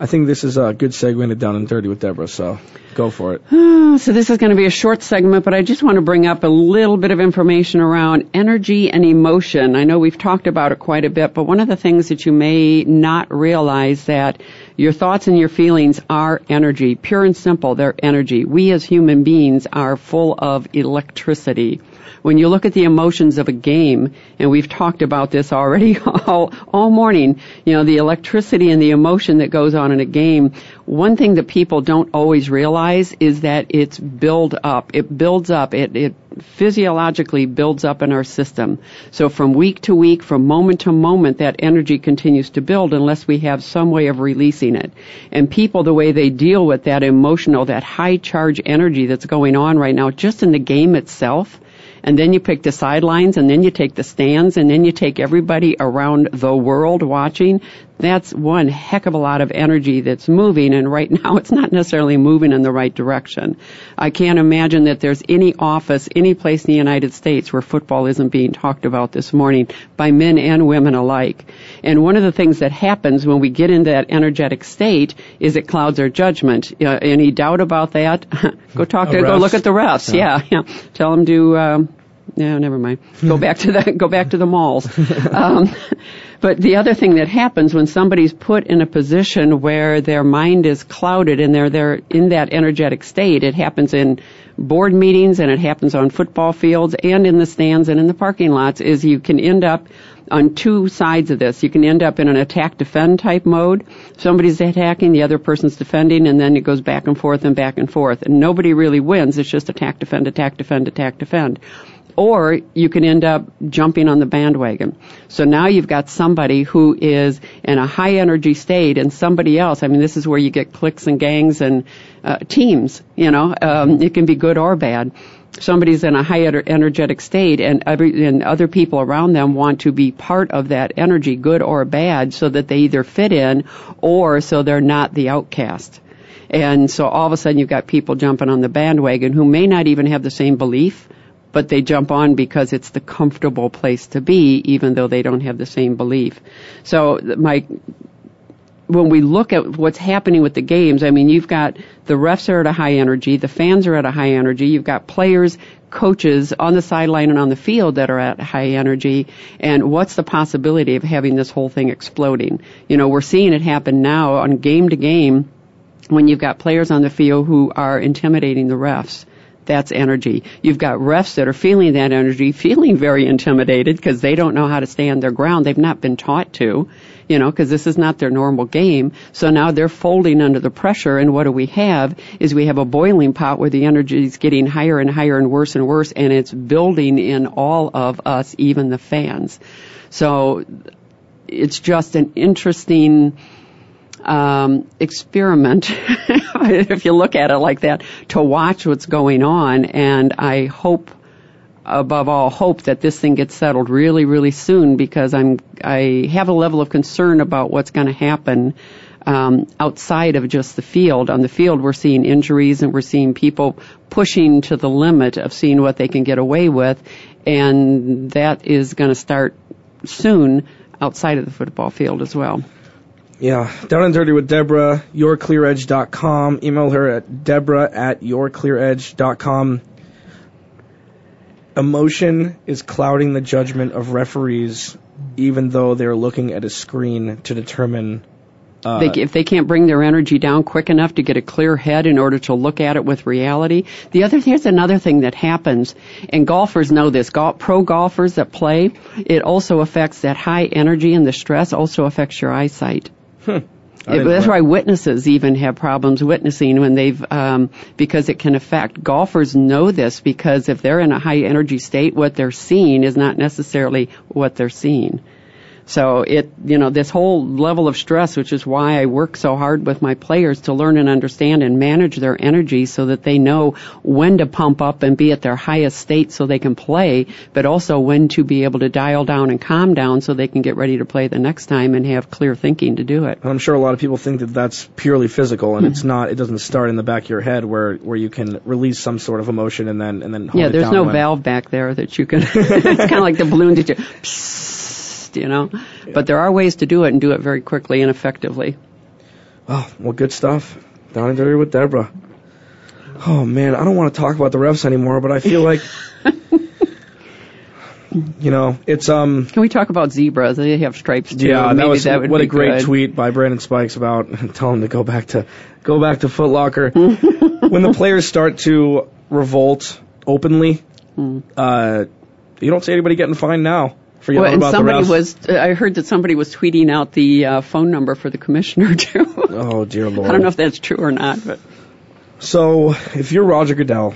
I think this is a good segue into down and dirty with Deborah. So go for it. *sighs* So this is going to be a short segment, but I just want to bring up a little bit of information around energy and emotion. I know we've talked about it quite a bit, but one of the things that you may not realize that your thoughts and your feelings are energy, pure and simple. They're energy. We as human beings are full of electricity. When you look at the emotions of a game, and we've talked about this already *laughs* all, all morning, you know, the electricity and the emotion that goes on in a game, one thing that people don't always realize is that it's build up. It builds up. It, it physiologically builds up in our system. So from week to week, from moment to moment, that energy continues to build unless we have some way of releasing it. And people, the way they deal with that emotional, that high charge energy that's going on right now, just in the game itself, and then you pick the sidelines, and then you take the stands, and then you take everybody around the world watching. That's one heck of a lot of energy that's moving, and right *laughs* now it's not necessarily moving in the right direction. I can't imagine that there's any office, any place in the United States where football isn't being talked about this morning by men and women alike. And one of the things that happens when we get into that energetic state is it clouds our judgment. Uh, any doubt about that? *laughs* go talk to, go look at the refs. Yeah. Yeah, yeah. Tell them to. Um, yeah, never mind. Go back to the go back to the malls. Um, but the other thing that happens when somebody's put in a position where their mind is clouded and they're they're in that energetic state, it happens in board meetings and it happens on football fields and in the stands and in the parking lots. Is you can end up on two sides of this. You can end up in an attack defend type mode. Somebody's attacking, the other person's defending, and then it goes back and forth and back and forth. And nobody really wins. It's just attack defend, attack defend, attack defend. Or you can end up jumping on the bandwagon. So now you've got somebody who is in a high energy state and somebody else. I mean, this is where you get cliques and gangs and uh, teams, you know, um, it can be good or bad somebody's in a high ener- energetic state and, every, and other people around them want to be part of that energy, good or bad, so that they either fit in or so they're not the outcast. And so all of a sudden you've got people jumping on the bandwagon who may not even have the same belief, but they jump on because it's the comfortable place to be, even though they don't have the same belief. So my when we look at what's happening with the games, I mean, you've got the refs are at a high energy, the fans are at a high energy, you've got players, coaches on the sideline and on the field that are at high energy, and what's the possibility of having this whole thing exploding? You know, we're seeing it happen now on game to game when you've got players on the field who are intimidating the refs. That's energy. You've got refs that are feeling that energy, feeling very intimidated because they don't know how to stand their ground. They've not been taught to, you know, because this is not their normal game. So now they're folding under the pressure. And what do we have is we have a boiling pot where the energy is getting higher and higher and worse and worse, and it's building in all of us, even the fans. So it's just an interesting um, experiment, *laughs* *laughs* if you look at it like that, to watch what's going on. And I hope, above all, hope that this thing gets settled really, really soon because I'm I have a level of concern about what's going to happen. Um, outside of just the field. On the field, we're seeing injuries and we're seeing people pushing to the limit of seeing what they can get away with, and that is going to start soon outside of the football field as well. Yeah, down and dirty with Deborah, yourclearedge.com. Email her at Deborah at yourclearedge.com. Emotion is clouding the judgment of referees, even though they're looking at a screen to determine. Uh, they, if they can't bring their energy down quick enough to get a clear head in order to look at it with reality. The other here's another thing that happens, and golfers know this. Golf, pro golfers that play, it also affects that high energy and the stress also affects your eyesight. Hmm. It, that's why witnesses even have problems witnessing when they've um, because it can affect golfers know this because if they're in a high energy state, what they're seeing is not necessarily what they're seeing. So it, you know, this whole level of stress, which is why I work so hard with my players to learn and understand and manage their energy so that they know when to pump up and be at their highest state so they can play, but also when to be able to dial down and calm down so they can get ready to play the next time and have clear thinking to do it. I'm sure a lot of people think that that's purely physical and it's not, it doesn't start in the back of your head where, where you can release some sort of emotion and then, and then hold Yeah, it there's no when- valve back there that you can, *laughs* it's kind of like the balloon that you, *laughs* you know, but there are ways to do it and do it very quickly and effectively. Oh, well, good stuff. Down and dirty with Deborah. Oh man, I don't want to talk about the refs anymore, but I feel like, *laughs* you know, it's um. Can we talk about zebras? They have stripes too. Yeah, that was that what a great good. tweet by Brandon Spikes about *laughs* telling him to go back to go back to Foot Locker. *laughs* when the players start to revolt openly, uh, you don't see anybody getting fined now Well, and somebody was, I heard that somebody was tweeting out the uh, phone number for the commissioner *laughs* too. oh dear lord! I don't know if that's true or not, but So, if you're Roger Goodell,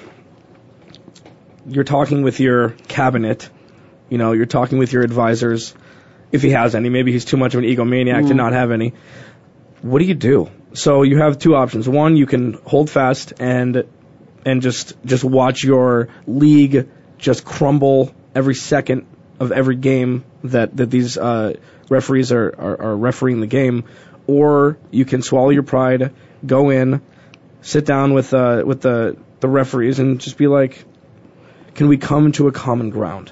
you're talking with your cabinet, you know, you're talking with your advisors, if he has any. Maybe he's too much of an egomaniac to Mm. not have any. What do you do? So you have two options. One, you can hold fast and and just just watch your league just crumble every second of every game that that these uh, referees are, are are refereeing the game, or you can swallow your pride, go in, sit down with uh, with the the referees, and just be like, can we come to a common ground?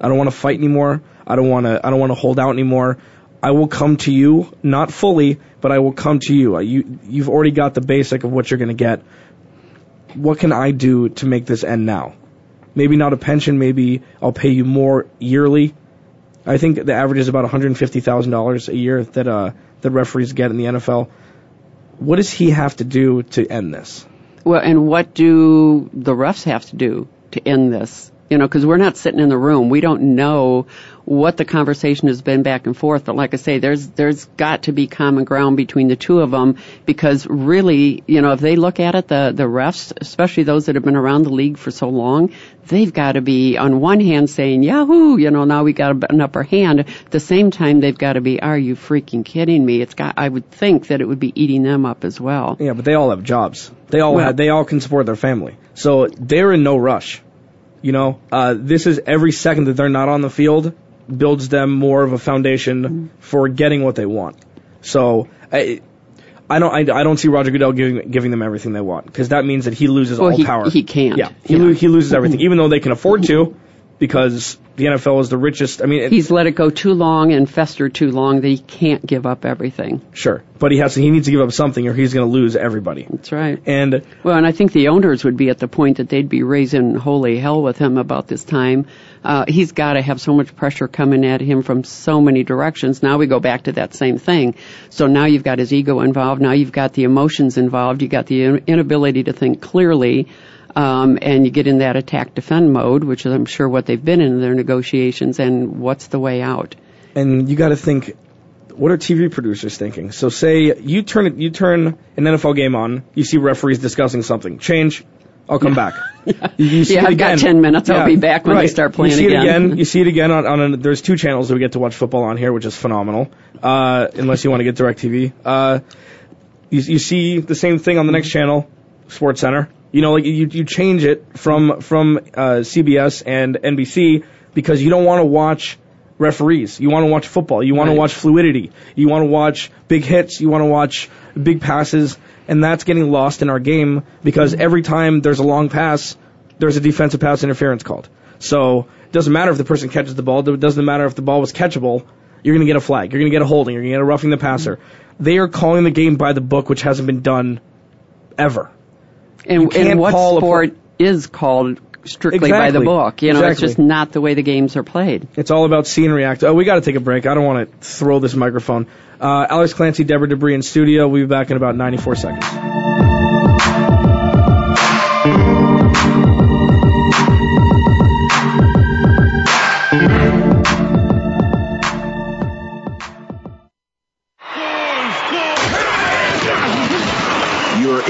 I don't want to fight anymore. I don't want to. I don't want to hold out anymore. I will come to you, not fully, but I will come to you. Uh, You you've already got the basic of what you're going to get. What can I do to make this end now? Maybe not a pension. Maybe I'll pay you more yearly. I think the average is about $150,000 a year that uh, that referees get in the NFL. What does he have to do to end this? Well, and what do the refs have to do to end this? You know, because we're not sitting in the room. We don't know what the conversation has been back and forth. But like I say, there's there's got to be common ground between the two of them because really, you know, if they look at it, the the refs, especially those that have been around the league for so long, they've got to be on one hand saying, "Yahoo!" You know, now we got an upper hand. At the same time, they've got to be, "Are you freaking kidding me?" It's got. I would think that it would be eating them up as well. Yeah, but they all have jobs. They all Well- have, they all can support their family. So they're in no rush. You know, uh, this is every second that they're not on the field builds them more of a foundation for getting what they want. So I, I don't, I, I don't see Roger Goodell giving giving them everything they want because that means that he loses Well, all he- power. he can't. Yeah, he, lo- he loses everything, *laughs* even though they can afford to, because the NFL is the richest. I mean, it, He's let it go too long and festered too long that he can't give up everything. sure, but he has to, he needs to give up something or he's going to lose everybody. That's right. And Well, and I think the owners would be at the point that they'd be raising holy hell with him about this time. Uh, he's got to have so much pressure coming at him from so many directions. Now we go back to that same thing. So now you've got his ego involved. Now you've got the emotions involved. You've got the in- inability to think clearly. Um, and you get in that attack defend mode, which is I'm sure what they've been in their negotiations. And what's the way out? and you got to think what are TV producers thinking? So say you turn it, you turn an NFL game on, you see referees discussing something. Change, I'll come back. *laughs* You, you see Yeah, it I've got again. 10 minutes. I'll be back when they start playing you see again. It again. *laughs* You see it again on, on an, there's two channels that we get to watch football on here, which is phenomenal. Uh, unless you want to get DirecTV. Uh, you, you see the same thing on the next channel, Sports Center. You know, like you you change it from from uh, CBS and NBC because you don't want to watch referees. You want to watch football. You want Right. to watch fluidity. You want to watch big hits. You want to watch big passes, and that's getting lost in our game because every time there's a long pass, there's a defensive pass interference called. So it doesn't matter if the person catches the ball. It doesn't matter if the ball was catchable. you're going to get a flag. You're going to get a holding. You're going to get a roughing the passer. They are calling the game by the book, which hasn't been done ever. And, and what a sport is called strictly by the book? You know, it's just not the way the games are played. It's all about see and react. Oh, we got to take a break. I don't want to throw this microphone. Uh, Alex Clancy, Deborah Debris in studio. We'll be back in about 94 seconds.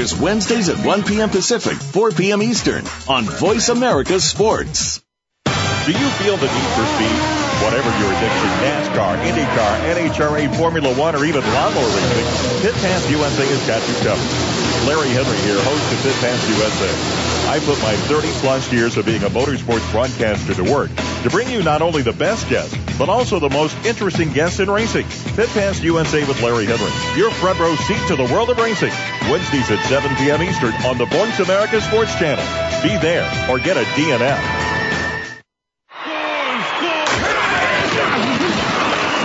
airs Wednesdays at 1 p.m. Pacific, 4 p.m. Eastern on Voice America Sports. Do you feel the need for speed? Whatever your addiction, NASCAR, IndyCar, NHRA, Formula One, or even lawnmower racing, Pit Pass USA has got you covered. Larry Henry here, host of Pit Pass USA. I put my 30 plus years of being a motorsports broadcaster to work to bring you not only the best guests, but also the most interesting guests in racing. Pit Pass USA with Larry Henry, your front row seat to the world of racing. Wednesdays at 7 p.m. Eastern on the Voice America Sports Channel. Be there or get a DNF.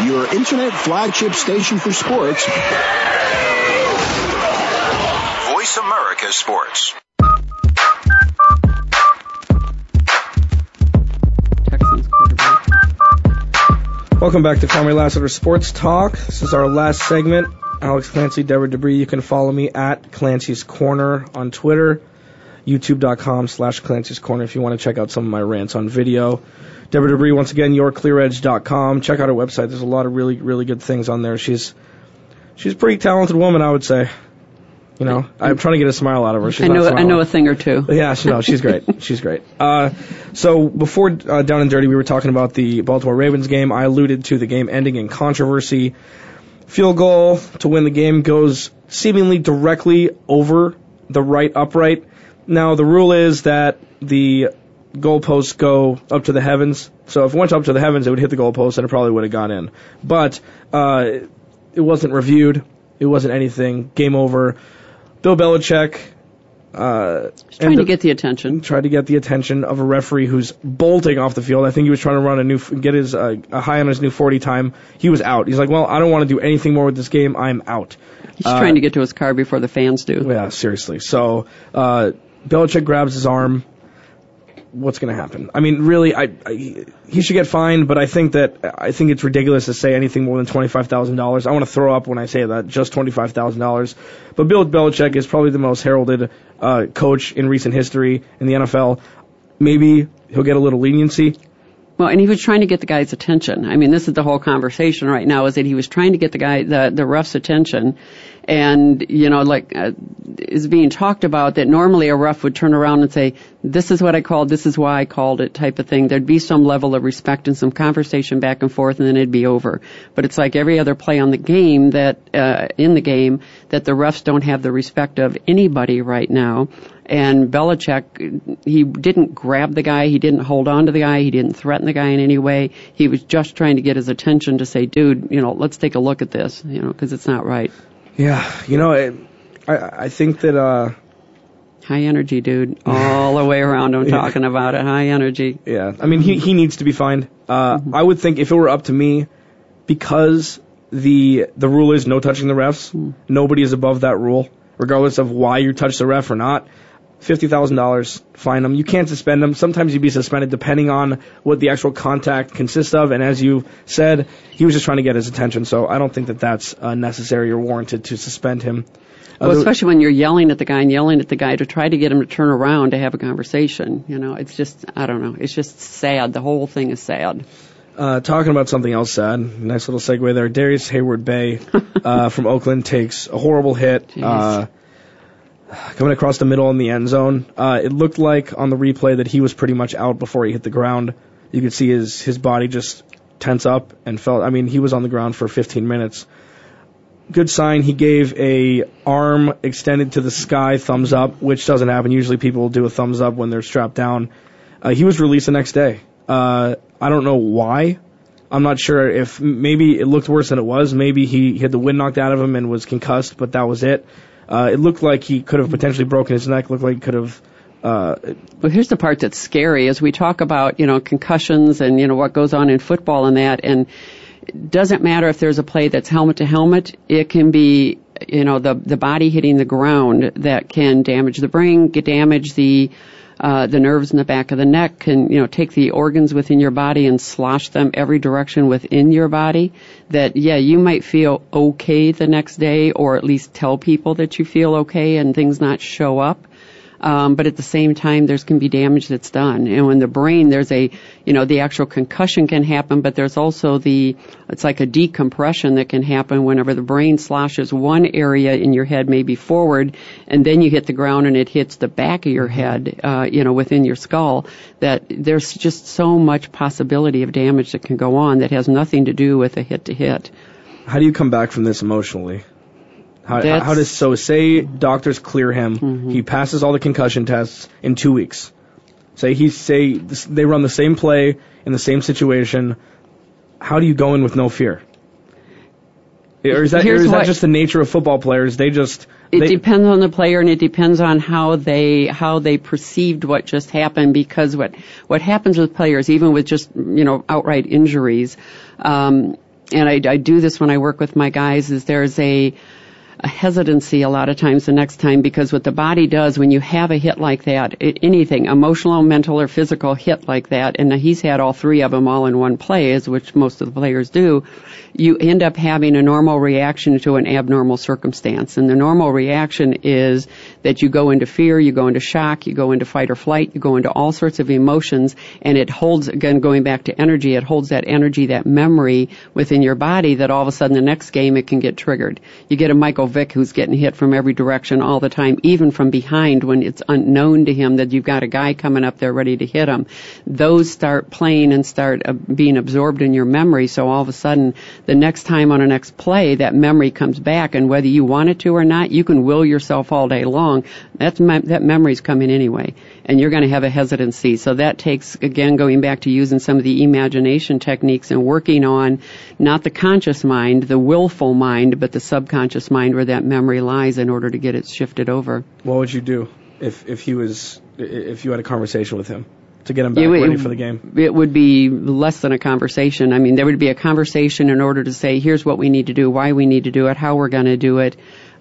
Your internet flagship station for sports. Voice America Sports. Welcome back to Kwamie Lassiter Sports Talk. This is our last segment. Alex Clancy, Deborah Debris. You can follow me at Clancy's Corner on Twitter, youtube.com slash Clancy's Corner if you want to check out some of my rants on video. Deborah Debris, once again, yourclearedge.com. Check out her website. There's a lot of really, really good things on there. She's she's a pretty talented woman, I would say. You know, I'm trying to get a smile out of her. She's I know I know a thing or two. Yeah, she, no, she's great. *laughs* she's great. Uh, so before uh, Down and Dirty, we were talking about the Baltimore Ravens game. I alluded to the game ending in controversy. Field goal to win the game goes seemingly directly over the right upright. Now the rule is that the goalposts go up to the heavens. So if it went up to the heavens, it would hit the goalpost and it probably would have gone in. But uh, it wasn't reviewed. It wasn't anything. Game over. Bill Belichick. Uh, trying to get the attention. Tried to get the attention of a referee who's bolting off the field. I think he was trying to run a new, get his uh, a high on his new 40 time. He was out. He's like, well, I don't want to do anything more with this game. I'm out. He's trying to get to his car before the fans do. Yeah, seriously. So uh, Belichick grabs his arm. What's going to happen? I mean, really, I, I he should get fined, but I think that I think it's ridiculous to say anything more than twenty five thousand dollars. I want to throw up when I say that, just twenty five thousand dollars. But Bill Belichick is probably the most heralded uh, coach in recent history in the NFL. Maybe he'll get a little leniency. Well, and he was trying to get the guy's attention. I mean, this is the whole conversation right now is that he was trying to get the guy, the, the ref's attention. And, you know, like, uh, is being talked about that normally a ref would turn around and say, this is what I called, this is why I called it type of thing. There'd be some level of respect and some conversation back and forth and then it'd be over. But it's like every other play on the game that, uh, in the game that the refs don't have the respect of anybody right now. And Belichick, he didn't grab the guy, he didn't hold on to the guy, he didn't threaten the guy in any way. He was just trying to get his attention to say, dude, you know, let's take a look at this, you know, because it's not right. Yeah, you know, it, I I think that uh high energy, dude, all the way around. I'm *laughs* Yeah. talking about it, high energy. Yeah, I mean he he needs to be fined. Uh, I would think if it were up to me, because the the rule is no touching the refs, nobody is above that rule, regardless of why you touch the ref or not. Fifty thousand dollars, fine them. You can't suspend them. Sometimes you'd be suspended depending on what the actual contact consists of. And as you said, he was just trying to get his attention. So I don't think that that's uh, necessary or warranted to suspend him. Uh, Well, especially when you're yelling at the guy and yelling at the guy to try to get him to turn around to have a conversation. You know, it's just, I don't know, it's just sad. The whole thing is sad. Uh, talking about something else sad. Nice little segue there. Darrius Heyward-Bey *laughs* uh, from Oakland takes a horrible hit. Uh, coming across the middle in the end zone. Uh, it looked like on the replay that he was pretty much out before he hit the ground. You could see his his body just tense up and felt. I mean, he was on the ground for 15 minutes. Good sign. He gave a arm extended to the sky thumbs up, which doesn't happen. Usually people do a thumbs up when they're strapped down. Uh, he was released the next day. Uh, I don't know why. I'm not sure if maybe it looked worse than it was. Maybe he, he had the wind knocked out of him and was concussed, but that was it. Uh, it looked like he could have potentially broken his neck. Looked like he could have. Uh, well, here's the part that's scary as we talk about you know concussions and you know what goes on in football and that, and it doesn't matter if there's a play that's helmet to helmet. It can be you know the the body hitting the ground that can damage the brain, damage the uh, the nerves in the back of the neck can, you know, take the organs within your body and slosh them every direction within your body. That, yeah, you might feel okay the next day or at least tell people that you feel okay and things not show up. Um, but at the same time, there's can be damage that's done. And when the brain, there's a, you know, the actual concussion can happen, but there's also the, it's like a decompression that can happen whenever the brain slashes one area in your head maybe forward, and then you hit the ground and it hits the back of your head, uh, you know, within your skull. That there's just so much possibility of damage that can go on that has nothing to do with a hit to hit. How do you come back from this emotionally? How, how does so say doctors clear him? Mm-hmm. He passes all the concussion tests in two weeks. Say he say they run the same play in the same situation. How do you go in with no fear? Or is that, or is that what- just the nature of football players? They just It they, depends on the player and it depends on how they how they perceived what just happened because what what happens with players even with just you know outright injuries um, and I, I do this when I work with my guys is there's a a hesitancy a lot of times the next time because what the body does when you have a hit like that, anything, emotional, mental, or physical hit like that, and he's had all three of them all in one play, as which most of the players do, you end up having a normal reaction to an abnormal circumstance. And the normal reaction is that you go into fear, you go into shock, you go into fight or flight, you go into all sorts of emotions, and it holds, again, going back to energy, it holds that energy, that memory within your body that all of a sudden the next game it can get triggered. You get a Michael Vick who's getting hit from every direction all the time, even from behind when it's unknown to him that you've got a guy coming up there ready to hit him. Those start playing and start uh, being absorbed in your memory, so all of a sudden the next time on a next play, that memory comes back, and whether you want it to or not, you can will yourself all day long. That's that memory's coming anyway, and you're going to have a hesitancy. So that takes again going back to using some of the imagination techniques and working on not the conscious mind, the willful mind, but the subconscious mind where that memory lies in order to get it shifted over. what would you do if if he was if you had a conversation with him to get him back It would- ready for the game? It would be less than a conversation. I mean, there would be a conversation in order to say, here's what we need to do, why we need to do it, how we're going to do it.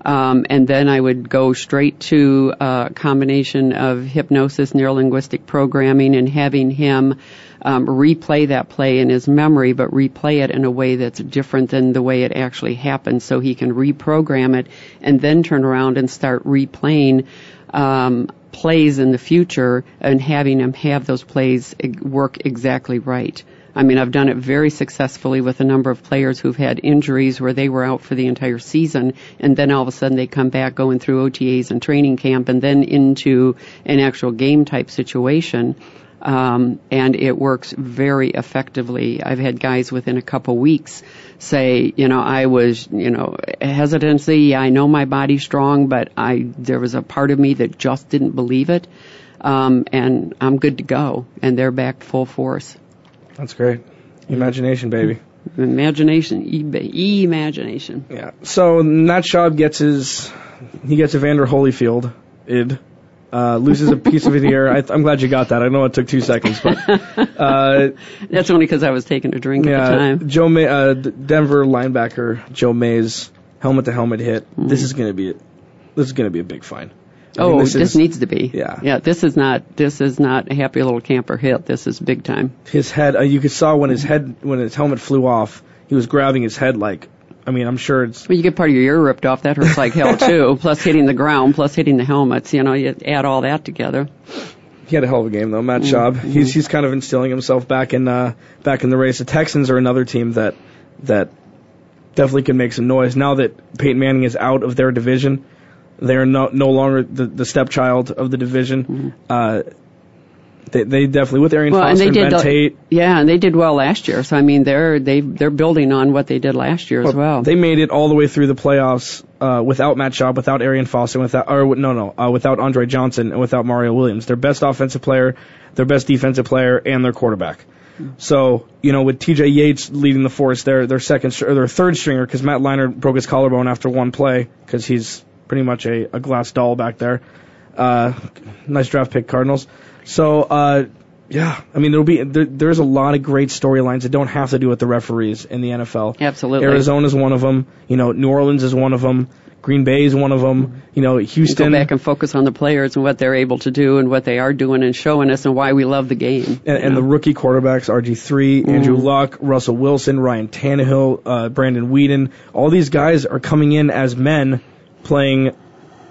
Um, and then I would go straight to a combination of hypnosis, neurolinguistic programming, and having him um, replay that play in his memory, but replay it in a way that's different than the way it actually happened, so he can reprogram it and then turn around and start replaying um, plays in the future and having them have those plays work exactly right. I mean, I've done it very successfully with a number of players who've had injuries where they were out for the entire season, and then all of a sudden they come back going through OTAs and training camp, and then into an actual game type situation. Um, and it works very effectively. I've had guys within a couple weeks say, you know, I was, you know, hesitancy. I know my body's strong, but I there was a part of me that just didn't believe it, um, and I'm good to go. And they're back full force. That's great. Imagination, baby. Imagination, e- imagination. Yeah. So Matt Schaub gets his he gets Evander Holyfield id. Uh, loses a piece of his ear. I, I'm glad you got that. I know it took two seconds, but uh, *laughs* That's only because I was taking a drink at the time. Joe May, uh, Denver linebacker Joe Mays helmet to helmet hit. This is gonna be this is gonna be a big fine. I Oh, mean, this, is- needs to be. Yeah. Yeah. This is not. This is not a happy little camper hit. This is big time. his head. Uh, you could saw when his head when his helmet flew off. He was grabbing his head like. I mean, I'm sure it's Well, you get part of your ear ripped off. That hurts like hell too. *laughs* plus hitting the ground. Plus hitting the helmets. You know, you add all that together. He had a hell of a game though, Matt Schaub. He's he's kind of instilling himself back in uh, back in the race. The Texans are another team that that definitely can make some noise now that Peyton Manning is out of their division. They're no no longer the, the stepchild of the division. Mm-hmm. Uh, they, they definitely with Arian well, and Foster they and did Ben Tate. yeah, and they did well last year. So I mean, they're they they're building on what they did last year as well. They made it all the way through the playoffs uh, without Matt Schaub, without Arian Foster, without or no no uh, without Andre Johnson and without Mario Williams. Their best offensive player, their best defensive player, and their quarterback. So you know, with T.J. Yates leading the force, their their second or their third stringer, because Matt Leinart broke his collarbone after one play, because he's pretty much a, a glass doll back there. Uh, nice draft pick, Cardinals. So uh, yeah, I mean there'll be there, there's a lot of great storylines that don't have to do with the referees in the NFL. Absolutely. Arizona's one of them. You know, New Orleans is one of them. Green Bay is one of them. You know, Houston. Go back and focus on the players and what they're able to do and what they are doing and showing us and why we love the game. and, and the rookie quarterbacks, RG3, Andrew Mhm. Luck, Russell Wilson, Ryan Tannehill, uh, Brandon Weeden, all these guys are coming in as men playing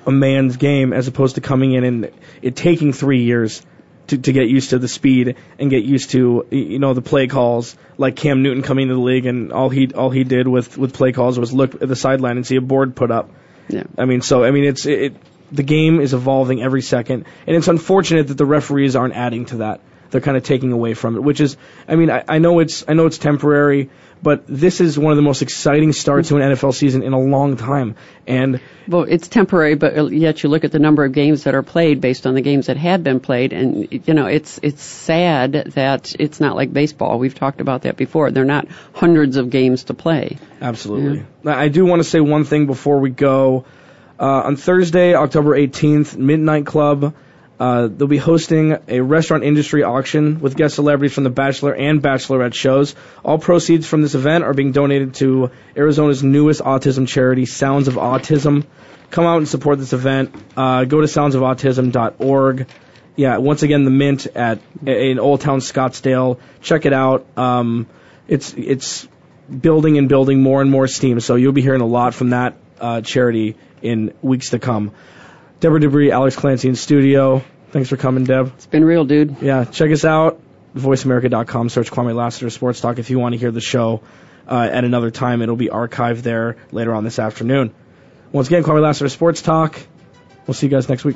a man's game as opposed to coming in and it taking three years to, to get used to the speed and get used to you know the play calls like Cam Newton coming to the league and all he all he did with with play calls was look at the sideline and see a board put up. Yeah. I mean, so I mean, it's it, it. The game is evolving every second, and it's unfortunate that the referees aren't adding to that. They're kind of taking away from it, which is, I mean, I, I know it's I know it's temporary, but this is one of the most exciting starts to an NFL season in a long time. And Well, it's temporary, but yet you look at the number of games that are played based on the games that had been played, and you know it's it's sad that it's not like baseball. We've talked about that before. They're not hundreds of games to play. Absolutely. Now, I do want to say one thing before we go. Uh, on Thursday, October 18th, Midnight Club, uh, they'll be hosting a restaurant industry auction with guest celebrities from the Bachelor and Bachelorette shows. All proceeds from this event are being donated to Arizona's newest autism charity, Sounds of Autism. Come out and support this event. Uh, go to soundsofautism.org. Yeah, once again, the Mint at in Old Town Scottsdale. Check it out. Um, it's it's building and building more and more steam. So you'll be hearing a lot from that uh, charity in weeks to come. Deborah Debris, Alex Clancy in studio. Thanks for coming, Deb. It's been real, dude. Yeah, check us out. VoiceAmerica.com. Search Kwamie Lassiter Sports Talk if you want to hear the show uh, at another time. It'll be archived there later on this afternoon. Once again, Kwamie Lassiter Sports Talk. We'll see you guys next week.